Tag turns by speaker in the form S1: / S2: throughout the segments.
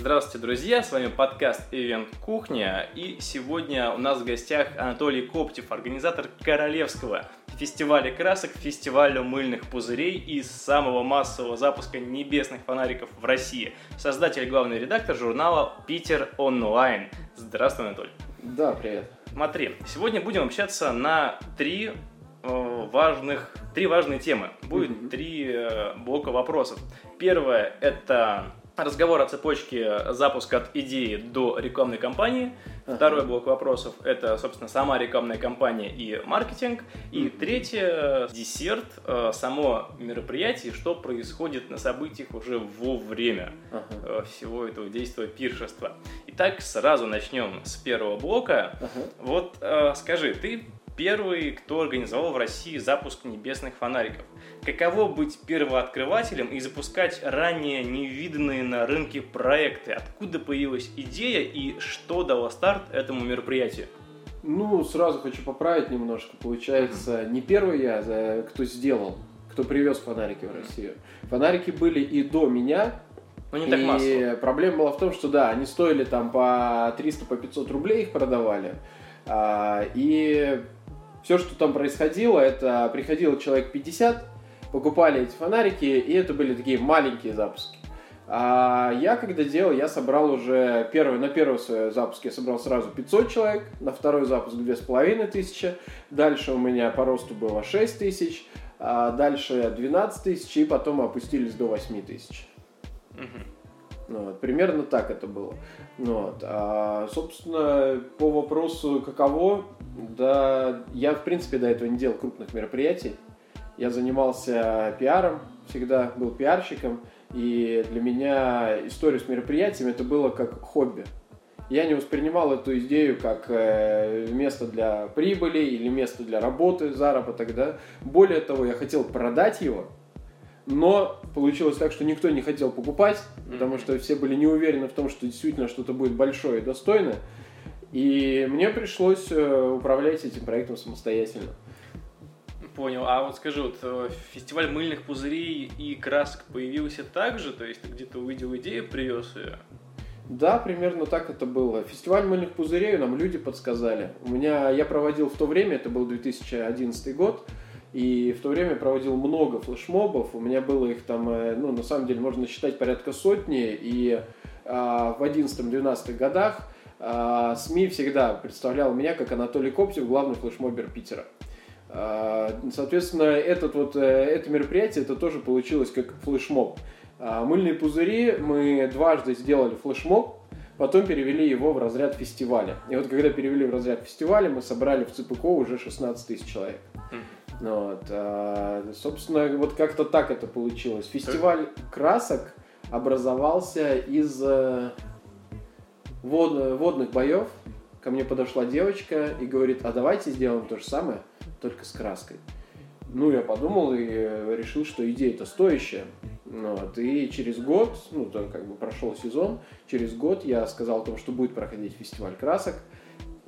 S1: Здравствуйте, друзья! С вами подкаст Event Кухня. И сегодня у нас в гостях Анатолий Коптев, организатор Королевского фестиваля красок, фестиваля мыльных пузырей и самого массового запуска небесных фонариков в России. Создатель и главный редактор журнала Питер Онлайн. Здравствуй, Анатолий.
S2: Да, привет.
S1: Смотри, сегодня будем общаться на три э, важных, три важные темы. Будет mm-hmm. три э, блока вопросов. Первое это разговор о цепочке запуска от идеи до рекламной кампании. Uh-huh. Второй блок вопросов – это, собственно, сама рекламная кампания и маркетинг. И uh-huh. третье – десерт, э, само мероприятие, что происходит на событиях уже во время uh-huh. всего этого действия пиршества. Итак, сразу начнем с первого блока. Uh-huh. Вот э, скажи, ты первый, кто организовал в России запуск небесных фонариков. Каково быть первооткрывателем и запускать ранее невиданные на рынке проекты? Откуда появилась идея и что дало старт этому мероприятию?
S2: Ну, сразу хочу поправить немножко. Получается, не первый я, а кто сделал, кто привез фонарики в Россию. Фонарики были и до меня,
S1: но не так массово.
S2: И проблема была в том, что да, они стоили там по 300, по 500 рублей их продавали. А, и все, что там происходило, это приходило человек 50, покупали эти фонарики, и это были такие маленькие запуски. А я когда делал, я собрал уже первый, на первый свой запуск я собрал сразу 500 человек, на второй запуск 2500, дальше у меня по росту было 6 тысяч, а дальше 12 тысяч, и потом опустились до 8 тысяч. Ну, вот, примерно так это было. Ну, вот. А, собственно, по вопросу каково, да, я, в принципе, до этого не делал крупных мероприятий. Я занимался пиаром, всегда был пиарщиком, и для меня история с мероприятиями это было как хобби. Я не воспринимал эту идею как э, место для прибыли или место для работы, заработок, да. Более того, я хотел продать его, но получилось так, что никто не хотел покупать, потому что все были не уверены в том, что действительно что-то будет большое и достойное. И мне пришлось э, управлять этим проектом самостоятельно.
S1: Понял. А вот скажи, вот э, фестиваль мыльных пузырей и красок появился также? То есть ты где-то увидел идею, привез ее?
S2: Да, примерно так это было. Фестиваль мыльных пузырей нам люди подсказали. У меня, я проводил в то время, это был 2011 год, и в то время проводил много флешмобов. У меня было их там, э, ну, на самом деле, можно считать порядка сотни. И а, в 11-12 годах а, СМИ всегда представлял меня как Анатолий Коптев, главный флешмобер Питера. А, соответственно, этот вот, э, это мероприятие, это тоже получилось как флешмоб. Мыльные пузыри мы дважды сделали флешмоб, потом перевели его в разряд фестиваля. И вот когда перевели в разряд фестиваля, мы собрали в ЦПК уже 16 тысяч человек. Ну вот, а, собственно, вот как-то так это получилось. Фестиваль красок образовался из э, вод, водных боев. Ко мне подошла девочка и говорит, а давайте сделаем то же самое, только с краской. Ну, я подумал и решил, что идея это стоящая. Ну вот. И через год, ну, то как бы прошел сезон, через год я сказал о том, что будет проходить фестиваль красок.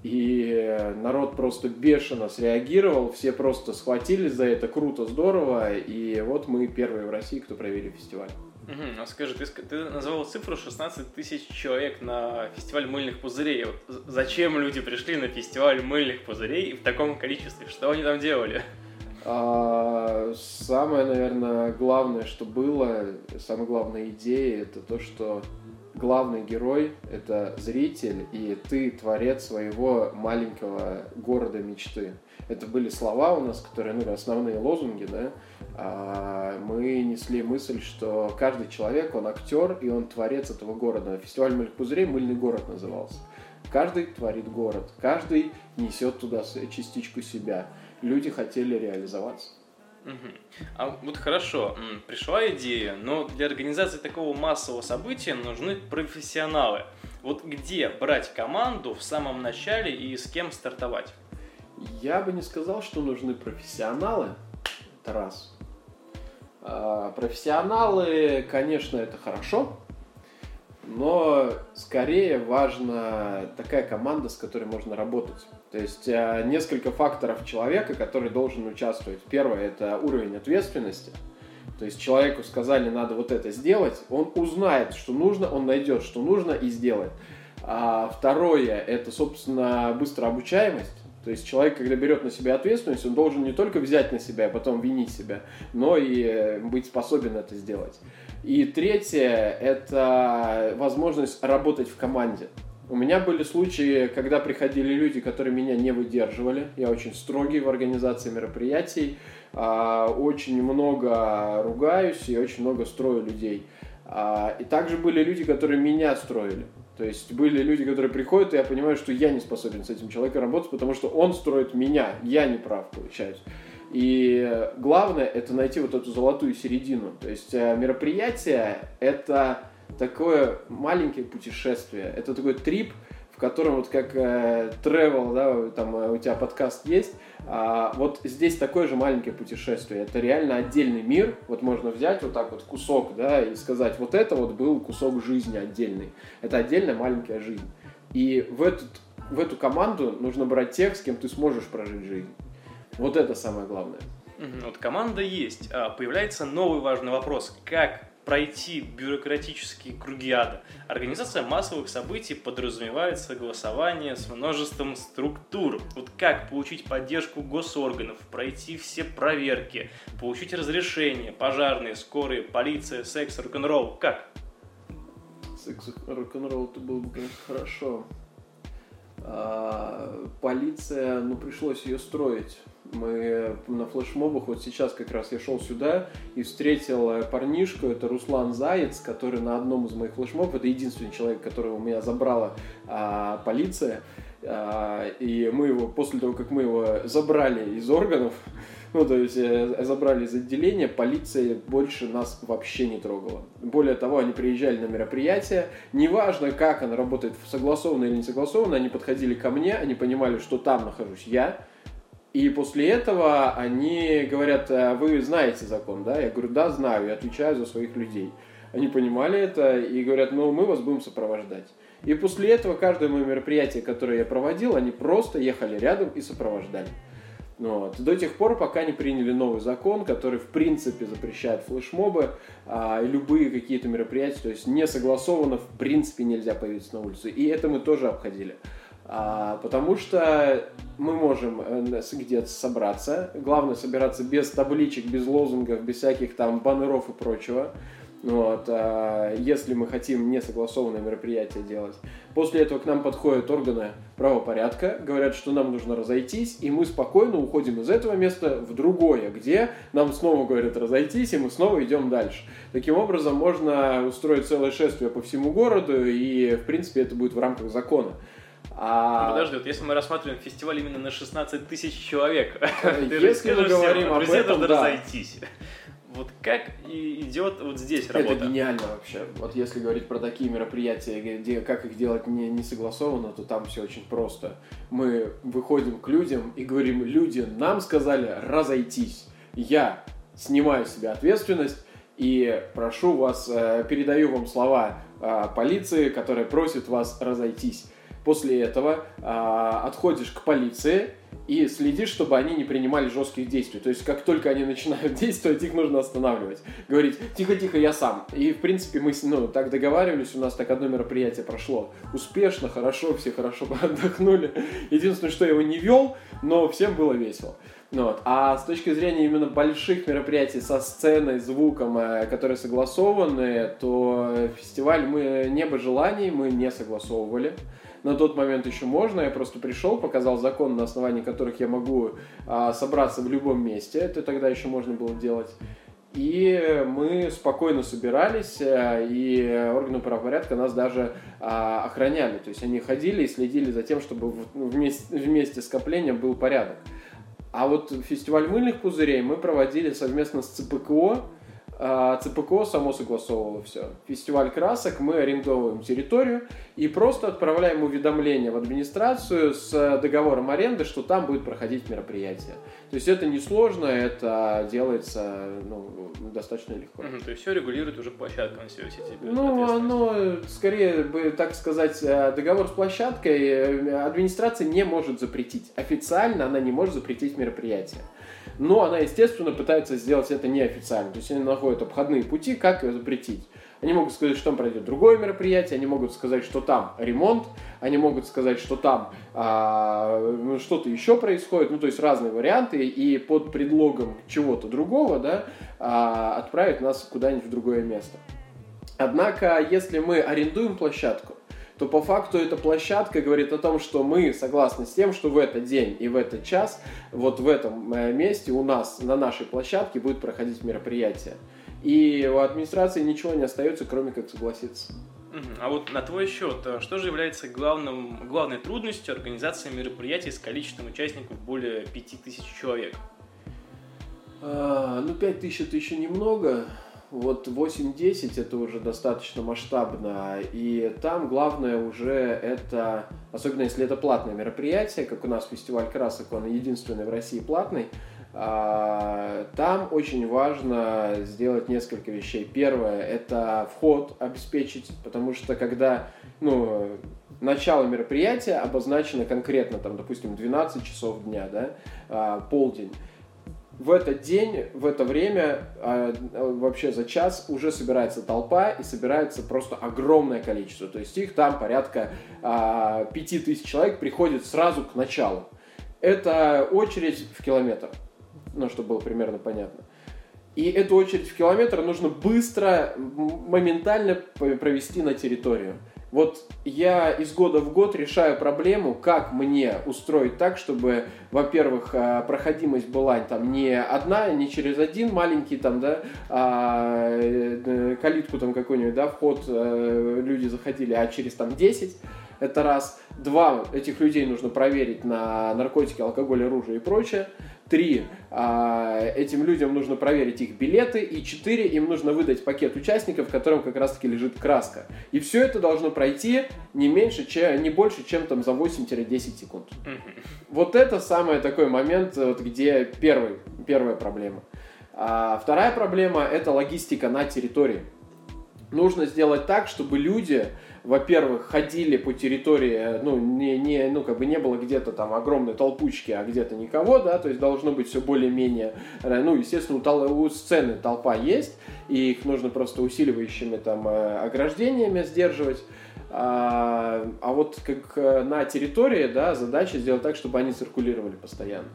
S2: И народ просто бешено среагировал, все просто схватились за это, круто, здорово. И вот мы первые в России, кто провели фестиваль.
S1: Угу. А скажи, ты, ты назвал цифру 16 тысяч человек на фестиваль мыльных пузырей. Вот зачем люди пришли на фестиваль мыльных пузырей в таком количестве? Что они там делали?
S2: А, самое, наверное, главное, что было, самая главная идея, это то, что главный герой — это зритель, и ты творец своего маленького города мечты. Это были слова у нас, которые, ну, основные лозунги, да, а мы несли мысль, что каждый человек, он актер, и он творец этого города. Фестиваль мыльных пузырей «Мыльный город» назывался. Каждый творит город, каждый несет туда частичку себя. Люди хотели реализоваться.
S1: Угу. А вот хорошо, пришла идея, но для организации такого массового события нужны профессионалы. Вот где брать команду в самом начале и с кем стартовать?
S2: Я бы не сказал, что нужны профессионалы. Это раз. А, профессионалы, конечно, это хорошо, но скорее важна такая команда, с которой можно работать. То есть а, несколько факторов человека, который должен участвовать. Первое – это уровень ответственности. То есть человеку сказали, надо вот это сделать, он узнает, что нужно, он найдет, что нужно и сделает. А второе, это, собственно, быстрая обучаемость. То есть человек, когда берет на себя ответственность, он должен не только взять на себя и потом винить себя, но и э, быть способен это сделать. И третье – это возможность работать в команде. У меня были случаи, когда приходили люди, которые меня не выдерживали. Я очень строгий в организации мероприятий, а, очень много ругаюсь и очень много строю людей. А, и также были люди, которые меня строили. То есть были люди, которые приходят, и я понимаю, что я не способен с этим человеком работать, потому что он строит меня, я не прав, получается. И главное это найти вот эту золотую середину. То есть э, мероприятие это такое маленькое путешествие, это такой трип, котором вот как э, travel, да, там э, у тебя подкаст есть, а, вот здесь такое же маленькое путешествие. Это реально отдельный мир. Вот можно взять вот так вот кусок, да, и сказать, вот это вот был кусок жизни отдельный. Это отдельная маленькая жизнь. И в, этот, в эту команду нужно брать тех, с кем ты сможешь прожить жизнь. Вот это самое главное.
S1: Вот команда есть. А появляется новый важный вопрос. Как пройти бюрократические круги ада. Организация массовых событий подразумевает согласование с множеством структур. Вот как получить поддержку госорганов, пройти все проверки, получить разрешение, пожарные, скорые, полиция, секс, рок-н-ролл. Как?
S2: Секс, рок-н-ролл это было бы, конечно, хорошо. А, полиция, ну, пришлось ее строить мы на флешмобах, вот сейчас как раз я шел сюда и встретил парнишку, это Руслан Заяц, который на одном из моих флешмобов, это единственный человек, которого у меня забрала а, полиция, а, и мы его, после того, как мы его забрали из органов, ну, то есть э, забрали из отделения, полиция больше нас вообще не трогала. Более того, они приезжали на мероприятие, неважно, как оно работает, согласованно или не согласованно, они подходили ко мне, они понимали, что там нахожусь я, и после этого они говорят, «А вы знаете закон, да? Я говорю, да, знаю, я отвечаю за своих людей. Они понимали это и говорят, ну, мы вас будем сопровождать. И после этого каждое мое мероприятие, которое я проводил, они просто ехали рядом и сопровождали. Вот. До тех пор, пока не приняли новый закон, который в принципе запрещает флешмобы а, и любые какие-то мероприятия, то есть не согласованно в принципе нельзя появиться на улице. И это мы тоже обходили. А, потому что мы можем э, где-то собраться. Главное собираться без табличек, без лозунгов, без всяких там баннеров и прочего. Вот, а, если мы хотим несогласованное мероприятие делать. После этого к нам подходят органы правопорядка, говорят, что нам нужно разойтись, и мы спокойно уходим из этого места в другое, где нам снова говорят разойтись, и мы снова идем дальше. Таким образом, можно устроить целое шествие по всему городу, и, в принципе, это будет в рамках закона.
S1: А... Ну, подожди, вот если мы рассматриваем фестиваль именно на 16 тысяч человек,
S2: если мы говорим об этом, да.
S1: разойтись. Вот как идет вот здесь работа?
S2: Это гениально вообще. Вот если говорить про такие мероприятия, где как их делать не, не согласованно, то там все очень просто. Мы выходим к людям и говорим, люди, нам сказали разойтись. Я снимаю с себя ответственность и прошу вас, э, передаю вам слова э, полиции, которая просит вас разойтись. После этого а, отходишь к полиции и следишь, чтобы они не принимали жестких действий. То есть, как только они начинают действовать, их нужно останавливать. Говорить, тихо-тихо, я сам. И, в принципе, мы ну, так договаривались, у нас так одно мероприятие прошло успешно, хорошо, все хорошо отдохнули. Единственное, что я его не вел, но всем было весело. Ну, вот. А с точки зрения именно больших мероприятий со сценой, звуком, э, которые согласованы, то фестиваль мы «Небо желаний» мы не согласовывали на тот момент еще можно. Я просто пришел, показал закон, на основании которых я могу а, собраться в любом месте. Это тогда еще можно было делать. И мы спокойно собирались, э, и органы правопорядка нас даже а, охраняли. То есть они ходили и следили за тем, чтобы вместе, вместе скопления был порядок. А вот фестиваль мыльных пузырей мы проводили совместно с ЦПКО, а ЦПКО само согласовывало все. Фестиваль красок, мы арендовываем территорию и просто отправляем уведомление в администрацию с договором аренды, что там будет проходить мероприятие. То есть это несложно, это делается ну, достаточно легко.
S1: Угу, то есть все регулирует уже площадка на CVCTV?
S2: Ну, оно, скорее бы, так сказать, э, договор с площадкой э, администрация не может запретить. Официально она не может запретить мероприятие но она, естественно, пытается сделать это неофициально. То есть они находят обходные пути, как ее запретить. Они могут сказать, что там пройдет другое мероприятие, они могут сказать, что там ремонт, они могут сказать, что там а, что-то еще происходит, ну то есть разные варианты, и под предлогом чего-то другого, да, а, отправить нас куда-нибудь в другое место. Однако, если мы арендуем площадку, то по факту эта площадка говорит о том, что мы согласны с тем, что в этот день и в этот час, вот в этом э, месте у нас, на нашей площадке будет проходить мероприятие. И у администрации ничего не остается, кроме как согласиться.
S1: А вот на твой счет, э, что же является главным, главной трудностью организации мероприятий с количеством участников более 5000 человек?
S2: А, ну, 5000 это еще немного вот 8-10 это уже достаточно масштабно, и там главное уже это, особенно если это платное мероприятие, как у нас фестиваль красок, он единственный в России платный, а, там очень важно сделать несколько вещей. Первое – это вход обеспечить, потому что когда ну, начало мероприятия обозначено конкретно, там, допустим, 12 часов дня, да, а, полдень, в этот день, в это время, а, вообще за час уже собирается толпа и собирается просто огромное количество. То есть их там порядка а, 5000 человек приходит сразу к началу. Это очередь в километр, ну, чтобы было примерно понятно. И эту очередь в километр нужно быстро, моментально провести на территорию. Вот я из года в год решаю проблему, как мне устроить так, чтобы, во-первых, а, проходимость была там не одна, не через один маленький там, да, а, э, калитку там какой-нибудь, да, вход э, люди заходили, а через там 10, это раз. Два, этих людей нужно проверить на наркотики, алкоголь, оружие и прочее. Три, а, этим людям нужно проверить их билеты. И четыре, им нужно выдать пакет участников, в котором как раз таки лежит краска. И все это должно пройти не меньше, чем, не больше, чем там за 8-10 секунд. Вот это самый такой момент, вот, где первый, первая проблема. А вторая проблема – это логистика на территории. Нужно сделать так, чтобы люди во-первых, ходили по территории, ну, не, не, ну, как бы не было где-то там огромной толпучки, а где-то никого, да, то есть должно быть все более-менее, э, ну, естественно, у, у сцены толпа есть, и их нужно просто усиливающими там э, ограждениями сдерживать. А, а вот как э, на территории, да, задача сделать так, чтобы они циркулировали постоянно.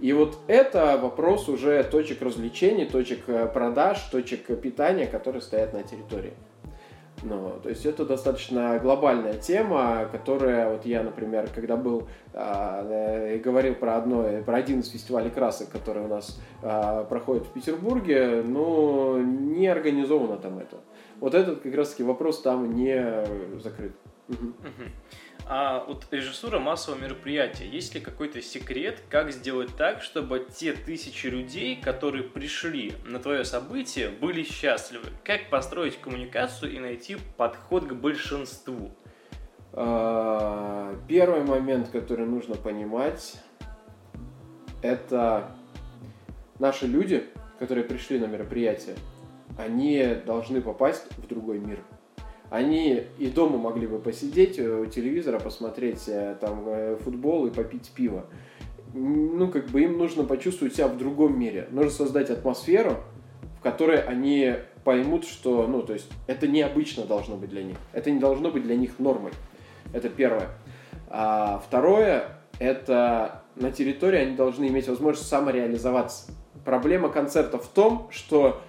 S2: И вот это вопрос уже точек развлечений, точек продаж, точек питания, которые стоят на территории. Ну, то есть это достаточно глобальная тема, которая, вот я, например, когда был а, и говорил про одно, про один из фестивалей красок, который у нас а, проходит в Петербурге, но не организовано там это. Вот этот как раз таки вопрос там не закрыт. Угу.
S1: А вот режиссура массового мероприятия, есть ли какой-то секрет, как сделать так, чтобы те тысячи людей, которые пришли на твое событие, были счастливы? Как построить коммуникацию и найти подход к большинству?
S2: А, первый момент, который нужно понимать, это наши люди, которые пришли на мероприятие, они должны попасть в другой мир они и дома могли бы посидеть э, у телевизора, посмотреть э, там э, футбол и попить пиво. Ну, как бы им нужно почувствовать себя в другом мире. Нужно создать атмосферу, в которой они поймут, что, ну, то есть, это необычно должно быть для них. Это не должно быть для них нормой. Это первое. А второе, это на территории они должны иметь возможность самореализоваться. Проблема концерта в том, что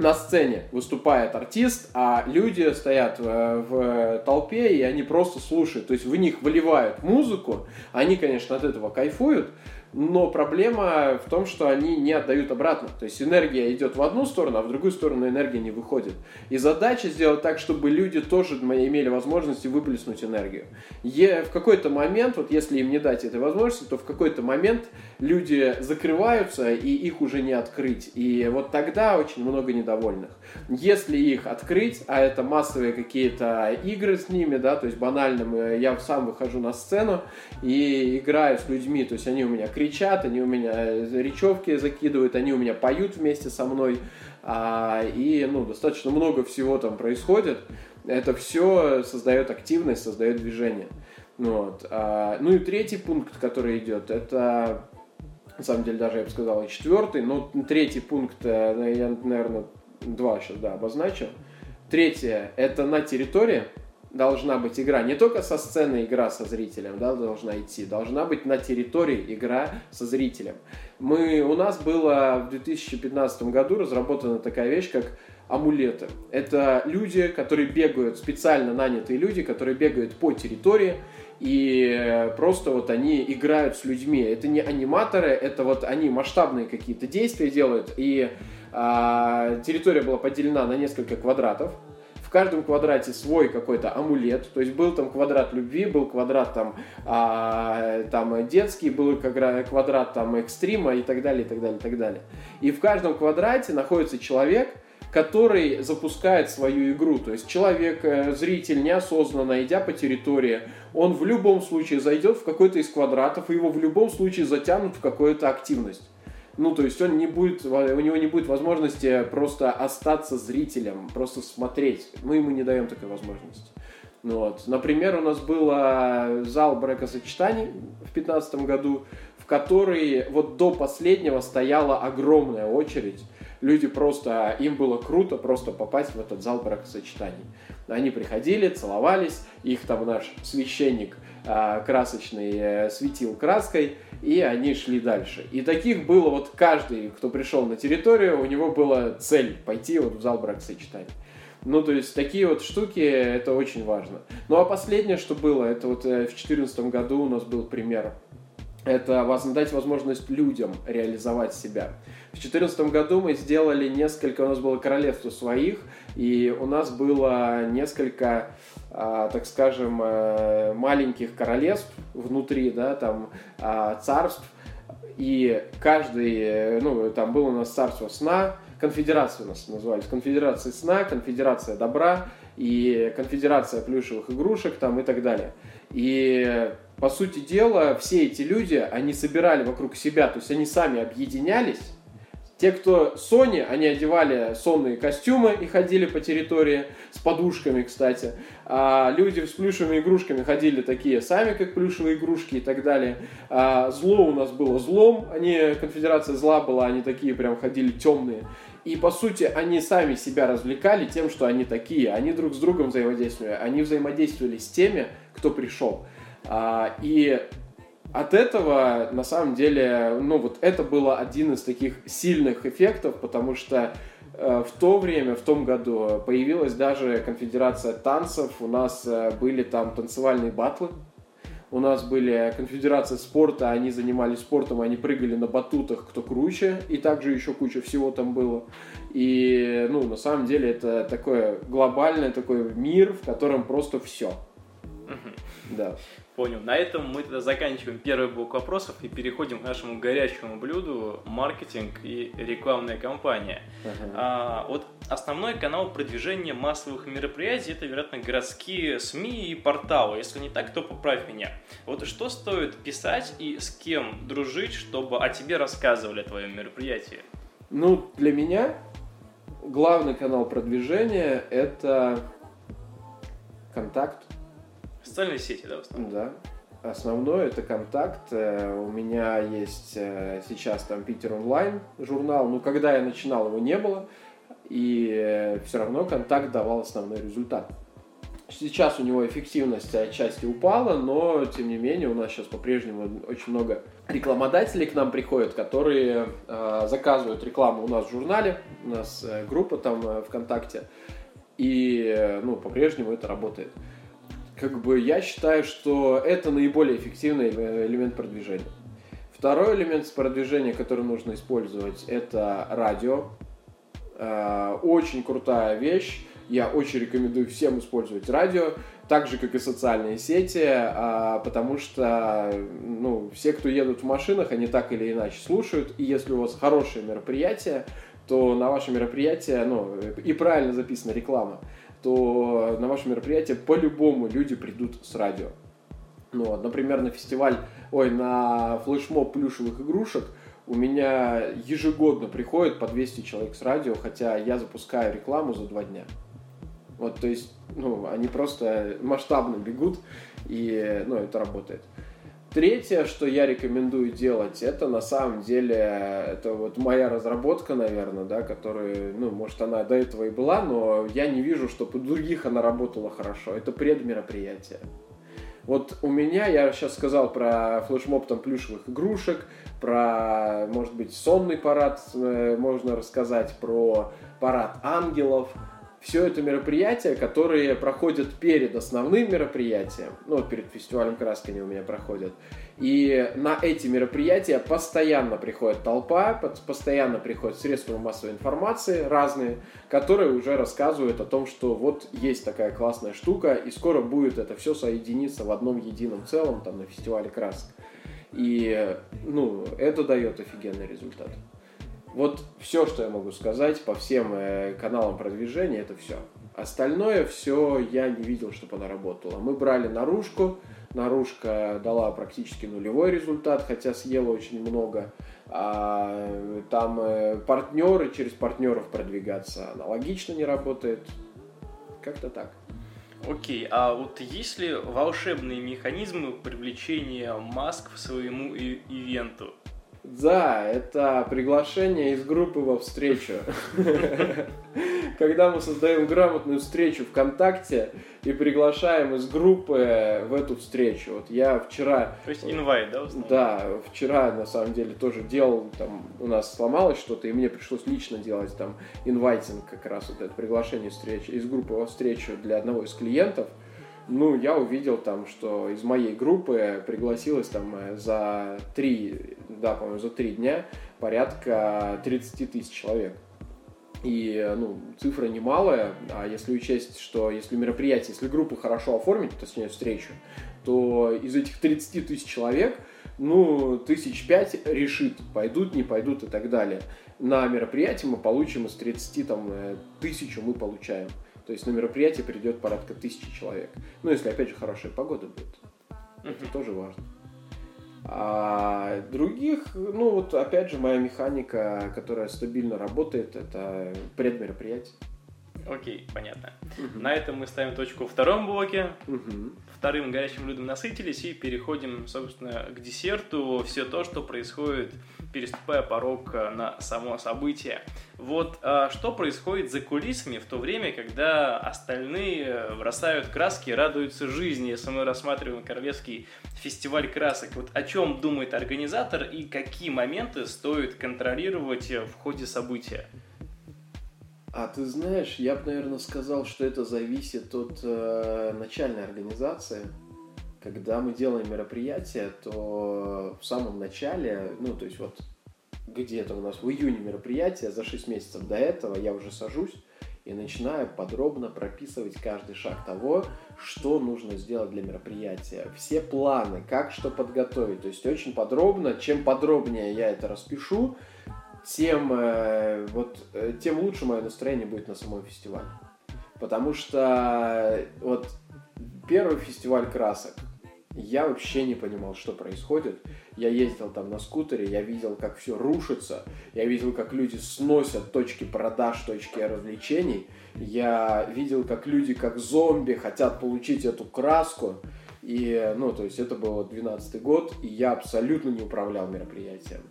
S2: на сцене выступает артист, а люди стоят в, в толпе, и они просто слушают. То есть в них выливают музыку, они, конечно, от этого кайфуют, но проблема в том, что они не отдают обратно. То есть энергия идет в одну сторону, а в другую сторону энергия не выходит. И задача сделать так, чтобы люди тоже имели возможность выплеснуть энергию. И в какой-то момент, вот если им не дать этой возможности, то в какой-то момент люди закрываются, и их уже не открыть. И вот тогда очень много недовольных. Если их открыть, а это массовые какие-то игры с ними, да, то есть банальным, я сам выхожу на сцену и играю с людьми, то есть они у меня кричат, они у меня речевки закидывают, они у меня поют вместе со мной, а, и ну, достаточно много всего там происходит. Это все создает активность, создает движение. Вот. А, ну и третий пункт, который идет, это на самом деле даже я бы сказал и четвертый, но третий пункт, э, я, наверное, два сейчас, да, обозначил. Третье, это на территории, должна быть игра. Не только со сцены игра со зрителем да, должна идти, должна быть на территории игра со зрителем. Мы, у нас было в 2015 году разработана такая вещь, как амулеты. Это люди, которые бегают, специально нанятые люди, которые бегают по территории, и просто вот они играют с людьми. Это не аниматоры, это вот они масштабные какие-то действия делают, и а, территория была поделена на несколько квадратов, в каждом квадрате свой какой-то амулет, то есть был там квадрат любви, был квадрат там, а, там детский, был квадрат там экстрима и так далее, и так далее, и так далее. И в каждом квадрате находится человек, который запускает свою игру. То есть человек, э, зритель, неосознанно идя по территории, он в любом случае зайдет в какой-то из квадратов, и его в любом случае затянут в какую-то активность. Ну, то есть он не будет, у него не будет возможности просто остаться зрителем, просто смотреть. Мы ему не даем такой возможности. Ну, вот. Например, у нас был зал бракосочетаний в 2015 году, в который вот до последнего стояла огромная очередь. Люди просто, им было круто просто попасть в этот зал бракосочетаний. Они приходили, целовались, их там наш священник а, красочный э, светил краской, и они шли дальше. И таких было вот каждый, кто пришел на территорию, у него была цель пойти вот в зал бракосочетаний. Ну, то есть такие вот штуки, это очень важно. Ну, а последнее, что было, это вот э, в 2014 году у нас был пример. Это дать возможность людям реализовать себя. В 2014 году мы сделали несколько, у нас было королевство своих, и у нас было несколько а, так скажем, э, маленьких королевств внутри, да, там а, царств, и каждый, э, ну, там было у нас царство сна, конфедерация у нас назывались, конфедерация сна, конфедерация добра и конфедерация плюшевых игрушек там и так далее. И по сути дела, все эти люди, они собирали вокруг себя, то есть они сами объединялись, те, кто Sony, они одевали сонные костюмы и ходили по территории с подушками, кстати. А люди с плюшевыми игрушками ходили такие сами, как плюшевые игрушки и так далее. А зло у нас было злом, они, конфедерация зла была, они такие прям ходили темные. И по сути они сами себя развлекали тем, что они такие. Они друг с другом взаимодействовали. Они взаимодействовали с теми, кто пришел. А, и от этого, на самом деле, ну вот это было один из таких сильных эффектов, потому что э, в то время, в том году, появилась даже конфедерация танцев, у нас э, были там танцевальные батлы, у нас были конфедерации спорта, они занимались спортом, они прыгали на батутах, кто круче, и также еще куча всего там было. И, ну, на самом деле, это такой глобальный такой мир, в котором просто все.
S1: Да. Понял. На этом мы тогда заканчиваем первый блок вопросов и переходим к нашему горячему блюду маркетинг и рекламная кампания. Uh-huh. А, вот основной канал продвижения массовых мероприятий это, вероятно, городские СМИ и порталы. Если не так, то поправь меня. Вот что стоит писать и с кем дружить, чтобы о тебе рассказывали о твоем мероприятии?
S2: Ну, для меня главный канал продвижения это контакт
S1: Социальные сети, да, в
S2: основном? Да. Основное это контакт. Э, у меня есть э, сейчас там Питер онлайн журнал. Но когда я начинал, его не было. И э, все равно контакт давал основной результат. Сейчас у него эффективность отчасти упала, но тем не менее у нас сейчас по-прежнему очень много рекламодателей к нам приходят, которые э, заказывают рекламу у нас в журнале, у нас э, группа там э, ВКонтакте, и э, ну, по-прежнему это работает. Как бы я считаю, что это наиболее эффективный э, элемент продвижения. Второй элемент продвижения, который нужно использовать, это радио. Э, очень крутая вещь я очень рекомендую всем использовать радио, так же, как и социальные сети, а, потому что ну, все, кто едут в машинах, они так или иначе слушают, и если у вас хорошее мероприятие, то на ваше мероприятие, ну, и правильно записана реклама, то на ваше мероприятие по-любому люди придут с радио. Ну, вот, например, на фестиваль, ой, на флешмоб плюшевых игрушек у меня ежегодно приходит по 200 человек с радио, хотя я запускаю рекламу за два дня. Вот, то есть, ну, они просто масштабно бегут, и, ну, это работает. Третье, что я рекомендую делать, это на самом деле, это вот моя разработка, наверное, да, которая, ну, может, она до этого и была, но я не вижу, чтобы у других она работала хорошо. Это предмероприятие. Вот у меня, я сейчас сказал про флешмоб там плюшевых игрушек, про, может быть, сонный парад э, можно рассказать, про парад ангелов, все это мероприятия, которые проходят перед основным мероприятием, ну перед фестивалем краски они у меня проходят, и на эти мероприятия постоянно приходит толпа, постоянно приходят средства массовой информации разные, которые уже рассказывают о том, что вот есть такая классная штука, и скоро будет это все соединиться в одном едином целом там на фестивале красок. И, ну, это дает офигенный результат. Вот все, что я могу сказать по всем э, каналам продвижения, это все. Остальное все я не видел, чтобы она работала. Мы брали наружку, наружка дала практически нулевой результат, хотя съела очень много. А, там э, партнеры, через партнеров продвигаться аналогично не работает. Как-то так.
S1: Окей, а вот есть ли волшебные механизмы привлечения маск к своему и- ивенту?
S2: Да, это приглашение из группы во встречу. Когда мы создаем грамотную встречу ВКонтакте и приглашаем из группы в эту встречу. Вот я вчера...
S1: То есть инвайт, да?
S2: Да, вчера на самом деле тоже делал, там у нас сломалось что-то, и мне пришлось лично делать там инвайтинг как раз вот это приглашение встречи из группы во встречу для одного из клиентов. Ну, я увидел там, что из моей группы пригласилось там э, за три, да, по-моему, за три дня порядка 30 тысяч человек. И, ну, цифра немалая, а если учесть, что если мероприятие, если группу хорошо оформить, точнее, встречу, то из этих 30 тысяч человек, ну, тысяч пять решит, пойдут, не пойдут и так далее. На мероприятие мы получим из 30 там, э, тысячу мы получаем. То есть на мероприятие придет порядка тысячи человек. Ну, если, опять же, хорошая погода будет. Это тоже важно. А других, ну вот опять же моя механика, которая стабильно работает, это предмероприятие.
S1: Окей, понятно. Угу. На этом мы ставим точку в втором блоке.
S2: Угу.
S1: Вторым горячим блюдом насытились и переходим, собственно, к десерту. Все то, что происходит, переступая порог э, на само событие. Вот а что происходит за кулисами в то время, когда остальные бросают краски, радуются жизни, если мы рассматриваем Королевский фестиваль красок. Вот о чем думает организатор и какие моменты стоит контролировать в ходе события?
S2: А ты знаешь, я бы, наверное, сказал, что это зависит от э, начальной организации. Когда мы делаем мероприятие, то в самом начале, ну, то есть вот где-то у нас в июне мероприятие, за 6 месяцев до этого я уже сажусь и начинаю подробно прописывать каждый шаг того, что нужно сделать для мероприятия. Все планы, как что подготовить. То есть очень подробно, чем подробнее я это распишу, тем, э, вот, э, тем лучше мое настроение будет на самом фестивале. Потому что вот первый фестиваль красок, я вообще не понимал, что происходит. Я ездил там на скутере, я видел, как все рушится, я видел, как люди сносят точки продаж, точки развлечений. Я видел, как люди, как зомби, хотят получить эту краску. И, ну, то есть это был 12 год, и я абсолютно не управлял мероприятием.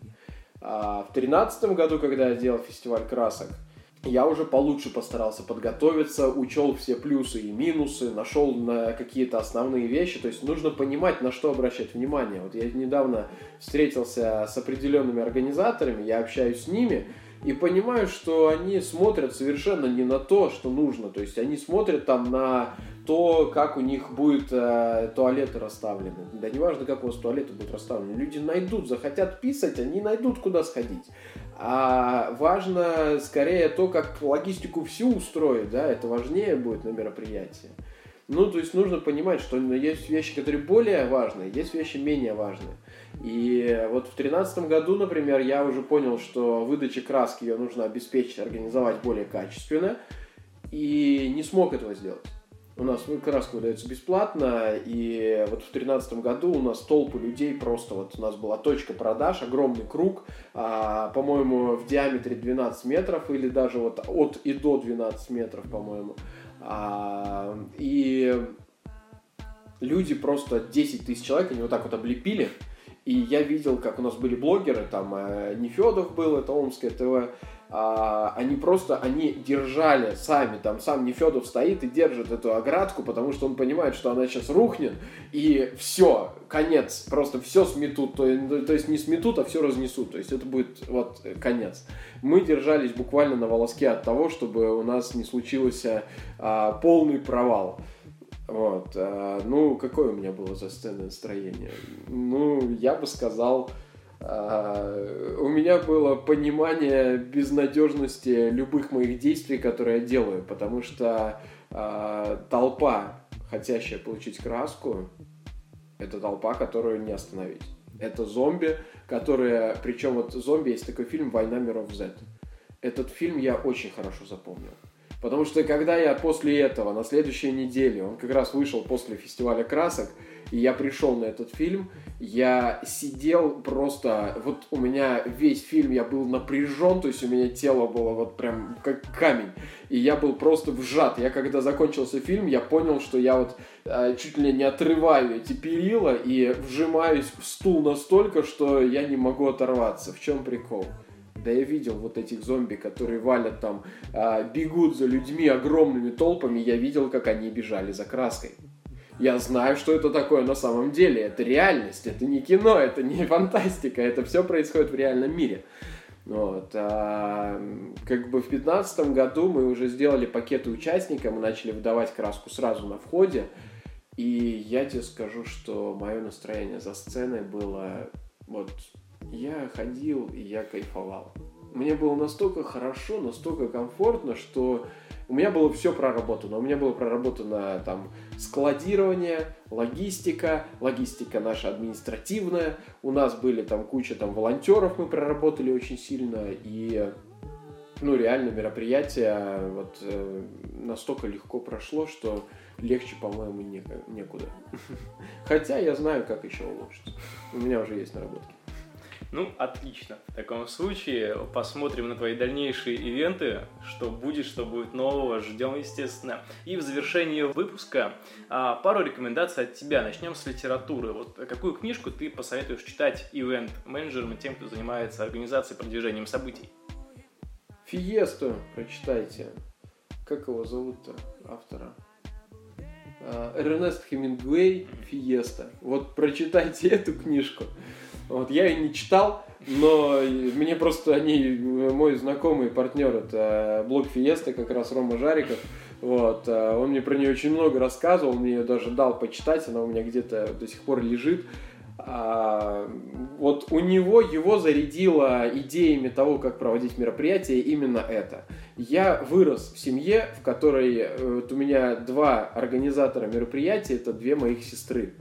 S2: А в тринадцатом году, когда я делал фестиваль красок, я уже получше постарался подготовиться, учел все плюсы и минусы, нашел на какие-то основные вещи. То есть нужно понимать, на что обращать внимание. Вот я недавно встретился с определенными организаторами, я общаюсь с ними, и понимаю, что они смотрят совершенно не на то, что нужно. То есть они смотрят там на то, как у них будут э, туалеты расставлены. Да неважно, как у вас туалеты будут расставлены. Люди найдут, захотят писать, они найдут, куда сходить. А важно скорее то, как логистику всю устроить, да, это важнее будет на мероприятии. Ну, то есть нужно понимать, что есть вещи, которые более важные, есть вещи менее важные. И вот в 2013 году, например, я уже понял, что выдача краски ее нужно обеспечить, организовать более качественно, и не смог этого сделать. У нас краска выдается бесплатно, и вот в 2013 году у нас толпы людей просто, вот у нас была точка продаж, огромный круг, а, по-моему, в диаметре 12 метров, или даже вот от и до 12 метров, по-моему. А, и люди просто 10 тысяч человек, они вот так вот облепили. И я видел, как у нас были блогеры, там э, Нефедов был, это Омское ТВ, а, они просто, они держали сами, там сам Нефедов стоит и держит эту оградку, потому что он понимает, что она сейчас рухнет, и все, конец, просто все сметут, то, то есть не сметут, а все разнесут, то есть это будет вот конец. Мы держались буквально на волоске от того, чтобы у нас не случился а, полный провал. Вот. А, ну, какое у меня было за сценное настроение? Ну, я бы сказал, у меня было понимание безнадежности любых моих действий, которые я делаю, потому что а, толпа, хотящая получить краску, это толпа, которую не остановить. Это зомби, которые... Причем вот зомби, есть такой фильм «Война миров Z». Этот фильм я очень хорошо запомнил. Потому что когда я после этого, на следующей неделе, он как раз вышел после фестиваля красок, и я пришел на этот фильм, я сидел просто, вот у меня весь фильм, я был напряжен, то есть у меня тело было вот прям как камень, и я был просто вжат. Я когда закончился фильм, я понял, что я вот э, чуть ли не отрываю эти перила и вжимаюсь в стул настолько, что я не могу оторваться. В чем прикол? Да я видел вот этих зомби, которые валят там, а, бегут за людьми огромными толпами, я видел, как они бежали за краской. Я знаю, что это такое на самом деле. Это реальность, это не кино, это не фантастика, это все происходит в реальном мире. Вот. А, как бы в 2015 году мы уже сделали пакеты участникам, мы начали выдавать краску сразу на входе. И я тебе скажу, что мое настроение за сценой было вот я ходил и я кайфовал. Мне было настолько хорошо, настолько комфортно, что у меня было все проработано. У меня было проработано там складирование, логистика, логистика наша административная. У нас были там куча там волонтеров, мы проработали очень сильно. И ну, реально мероприятие вот э, настолько легко прошло, что легче, по-моему, не, некуда. Хотя я знаю, как еще улучшить. У меня уже есть наработки.
S1: Ну, отлично. В таком случае посмотрим на твои дальнейшие ивенты, что будет, что будет нового, ждем, естественно. И в завершении выпуска а, пару рекомендаций от тебя. Начнем с литературы. Вот какую книжку ты посоветуешь читать ивент-менеджерам и тем, кто занимается организацией и продвижением событий?
S2: Фиесту прочитайте. Как его зовут-то, автора? А, Эрнест Хемингуэй «Фиеста». Вот прочитайте эту книжку. Вот, я ее не читал, но мне просто они, мой знакомый партнер, это блог Фиеста, как раз Рома Жариков, вот, он мне про нее очень много рассказывал, мне ее даже дал почитать, она у меня где-то до сих пор лежит. А, вот у него его зарядило идеями того, как проводить мероприятия, именно это. Я вырос в семье, в которой э, вот у меня два организатора мероприятий, это две моих сестры.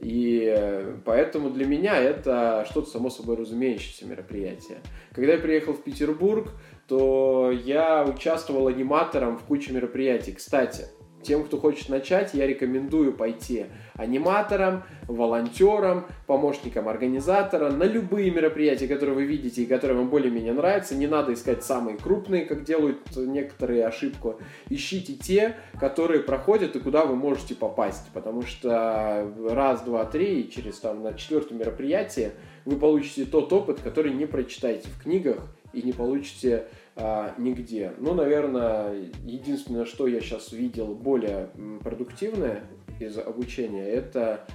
S2: И э, поэтому для меня это что-то само собой разумеющееся мероприятие. Когда я приехал в Петербург, то я участвовал аниматором в куче мероприятий. Кстати, тем, кто хочет начать, я рекомендую пойти аниматором, волонтером, помощником организатора на любые мероприятия, которые вы видите и которые вам более-менее нравятся. Не надо искать самые крупные, как делают некоторые ошибку. Ищите те, которые проходят и куда вы можете попасть. Потому что раз, два, три, и через там на четвертом мероприятии вы получите тот опыт, который не прочитаете в книгах и не получите а, нигде. Ну, наверное, единственное, что я сейчас видел более продуктивное из обучения, это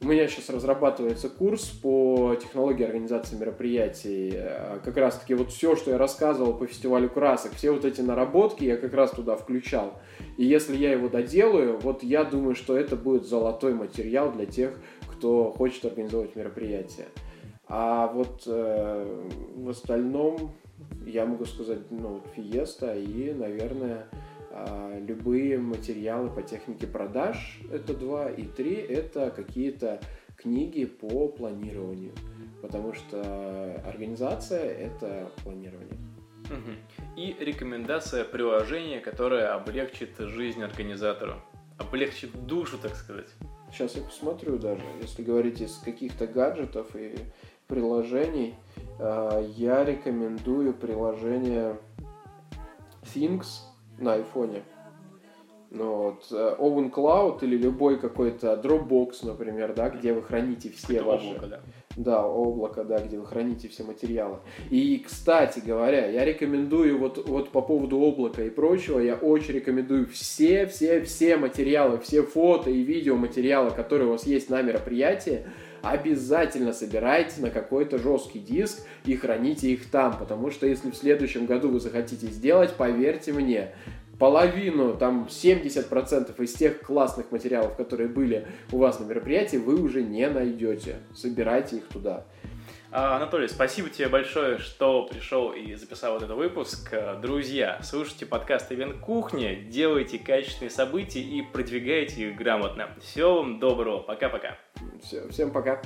S2: у меня сейчас разрабатывается курс по технологии организации мероприятий. А, как раз таки вот все, что я рассказывал по фестивалю красок, все вот эти наработки я как раз туда включал. И если я его доделаю, вот я думаю, что это будет золотой материал для тех, кто хочет организовывать мероприятия. А вот э, в остальном я могу сказать, ну, Фиеста и, наверное, э, любые материалы по технике продаж, это два, и три, это какие-то книги по планированию, потому что организация – это планирование.
S1: И рекомендация приложения, которое облегчит жизнь организатору, облегчит душу, так сказать.
S2: Сейчас я посмотрю даже, если говорить из каких-то гаджетов и приложений, э, я рекомендую приложение Things на айфоне. Ну, вот, э, OpenCloud или любой какой-то Dropbox, например, да, где вы храните все Это ваши... Облако, да. Да, облако, да, где вы храните все материалы. И, кстати говоря, я рекомендую вот, вот по поводу облака и прочего, я очень рекомендую все, все, все материалы, все фото и видеоматериалы, которые у вас есть на мероприятии, обязательно собирайте на какой-то жесткий диск и храните их там, потому что если в следующем году вы захотите сделать, поверьте мне, половину, там 70% из тех классных материалов, которые были у вас на мероприятии, вы уже не найдете. Собирайте их туда.
S1: А, Анатолий, спасибо тебе большое, что пришел и записал вот этот выпуск. Друзья, слушайте подкаст «Ивент Кухни», делайте качественные события и продвигайте их грамотно. Всего вам доброго, пока-пока.
S2: Все, всем пока.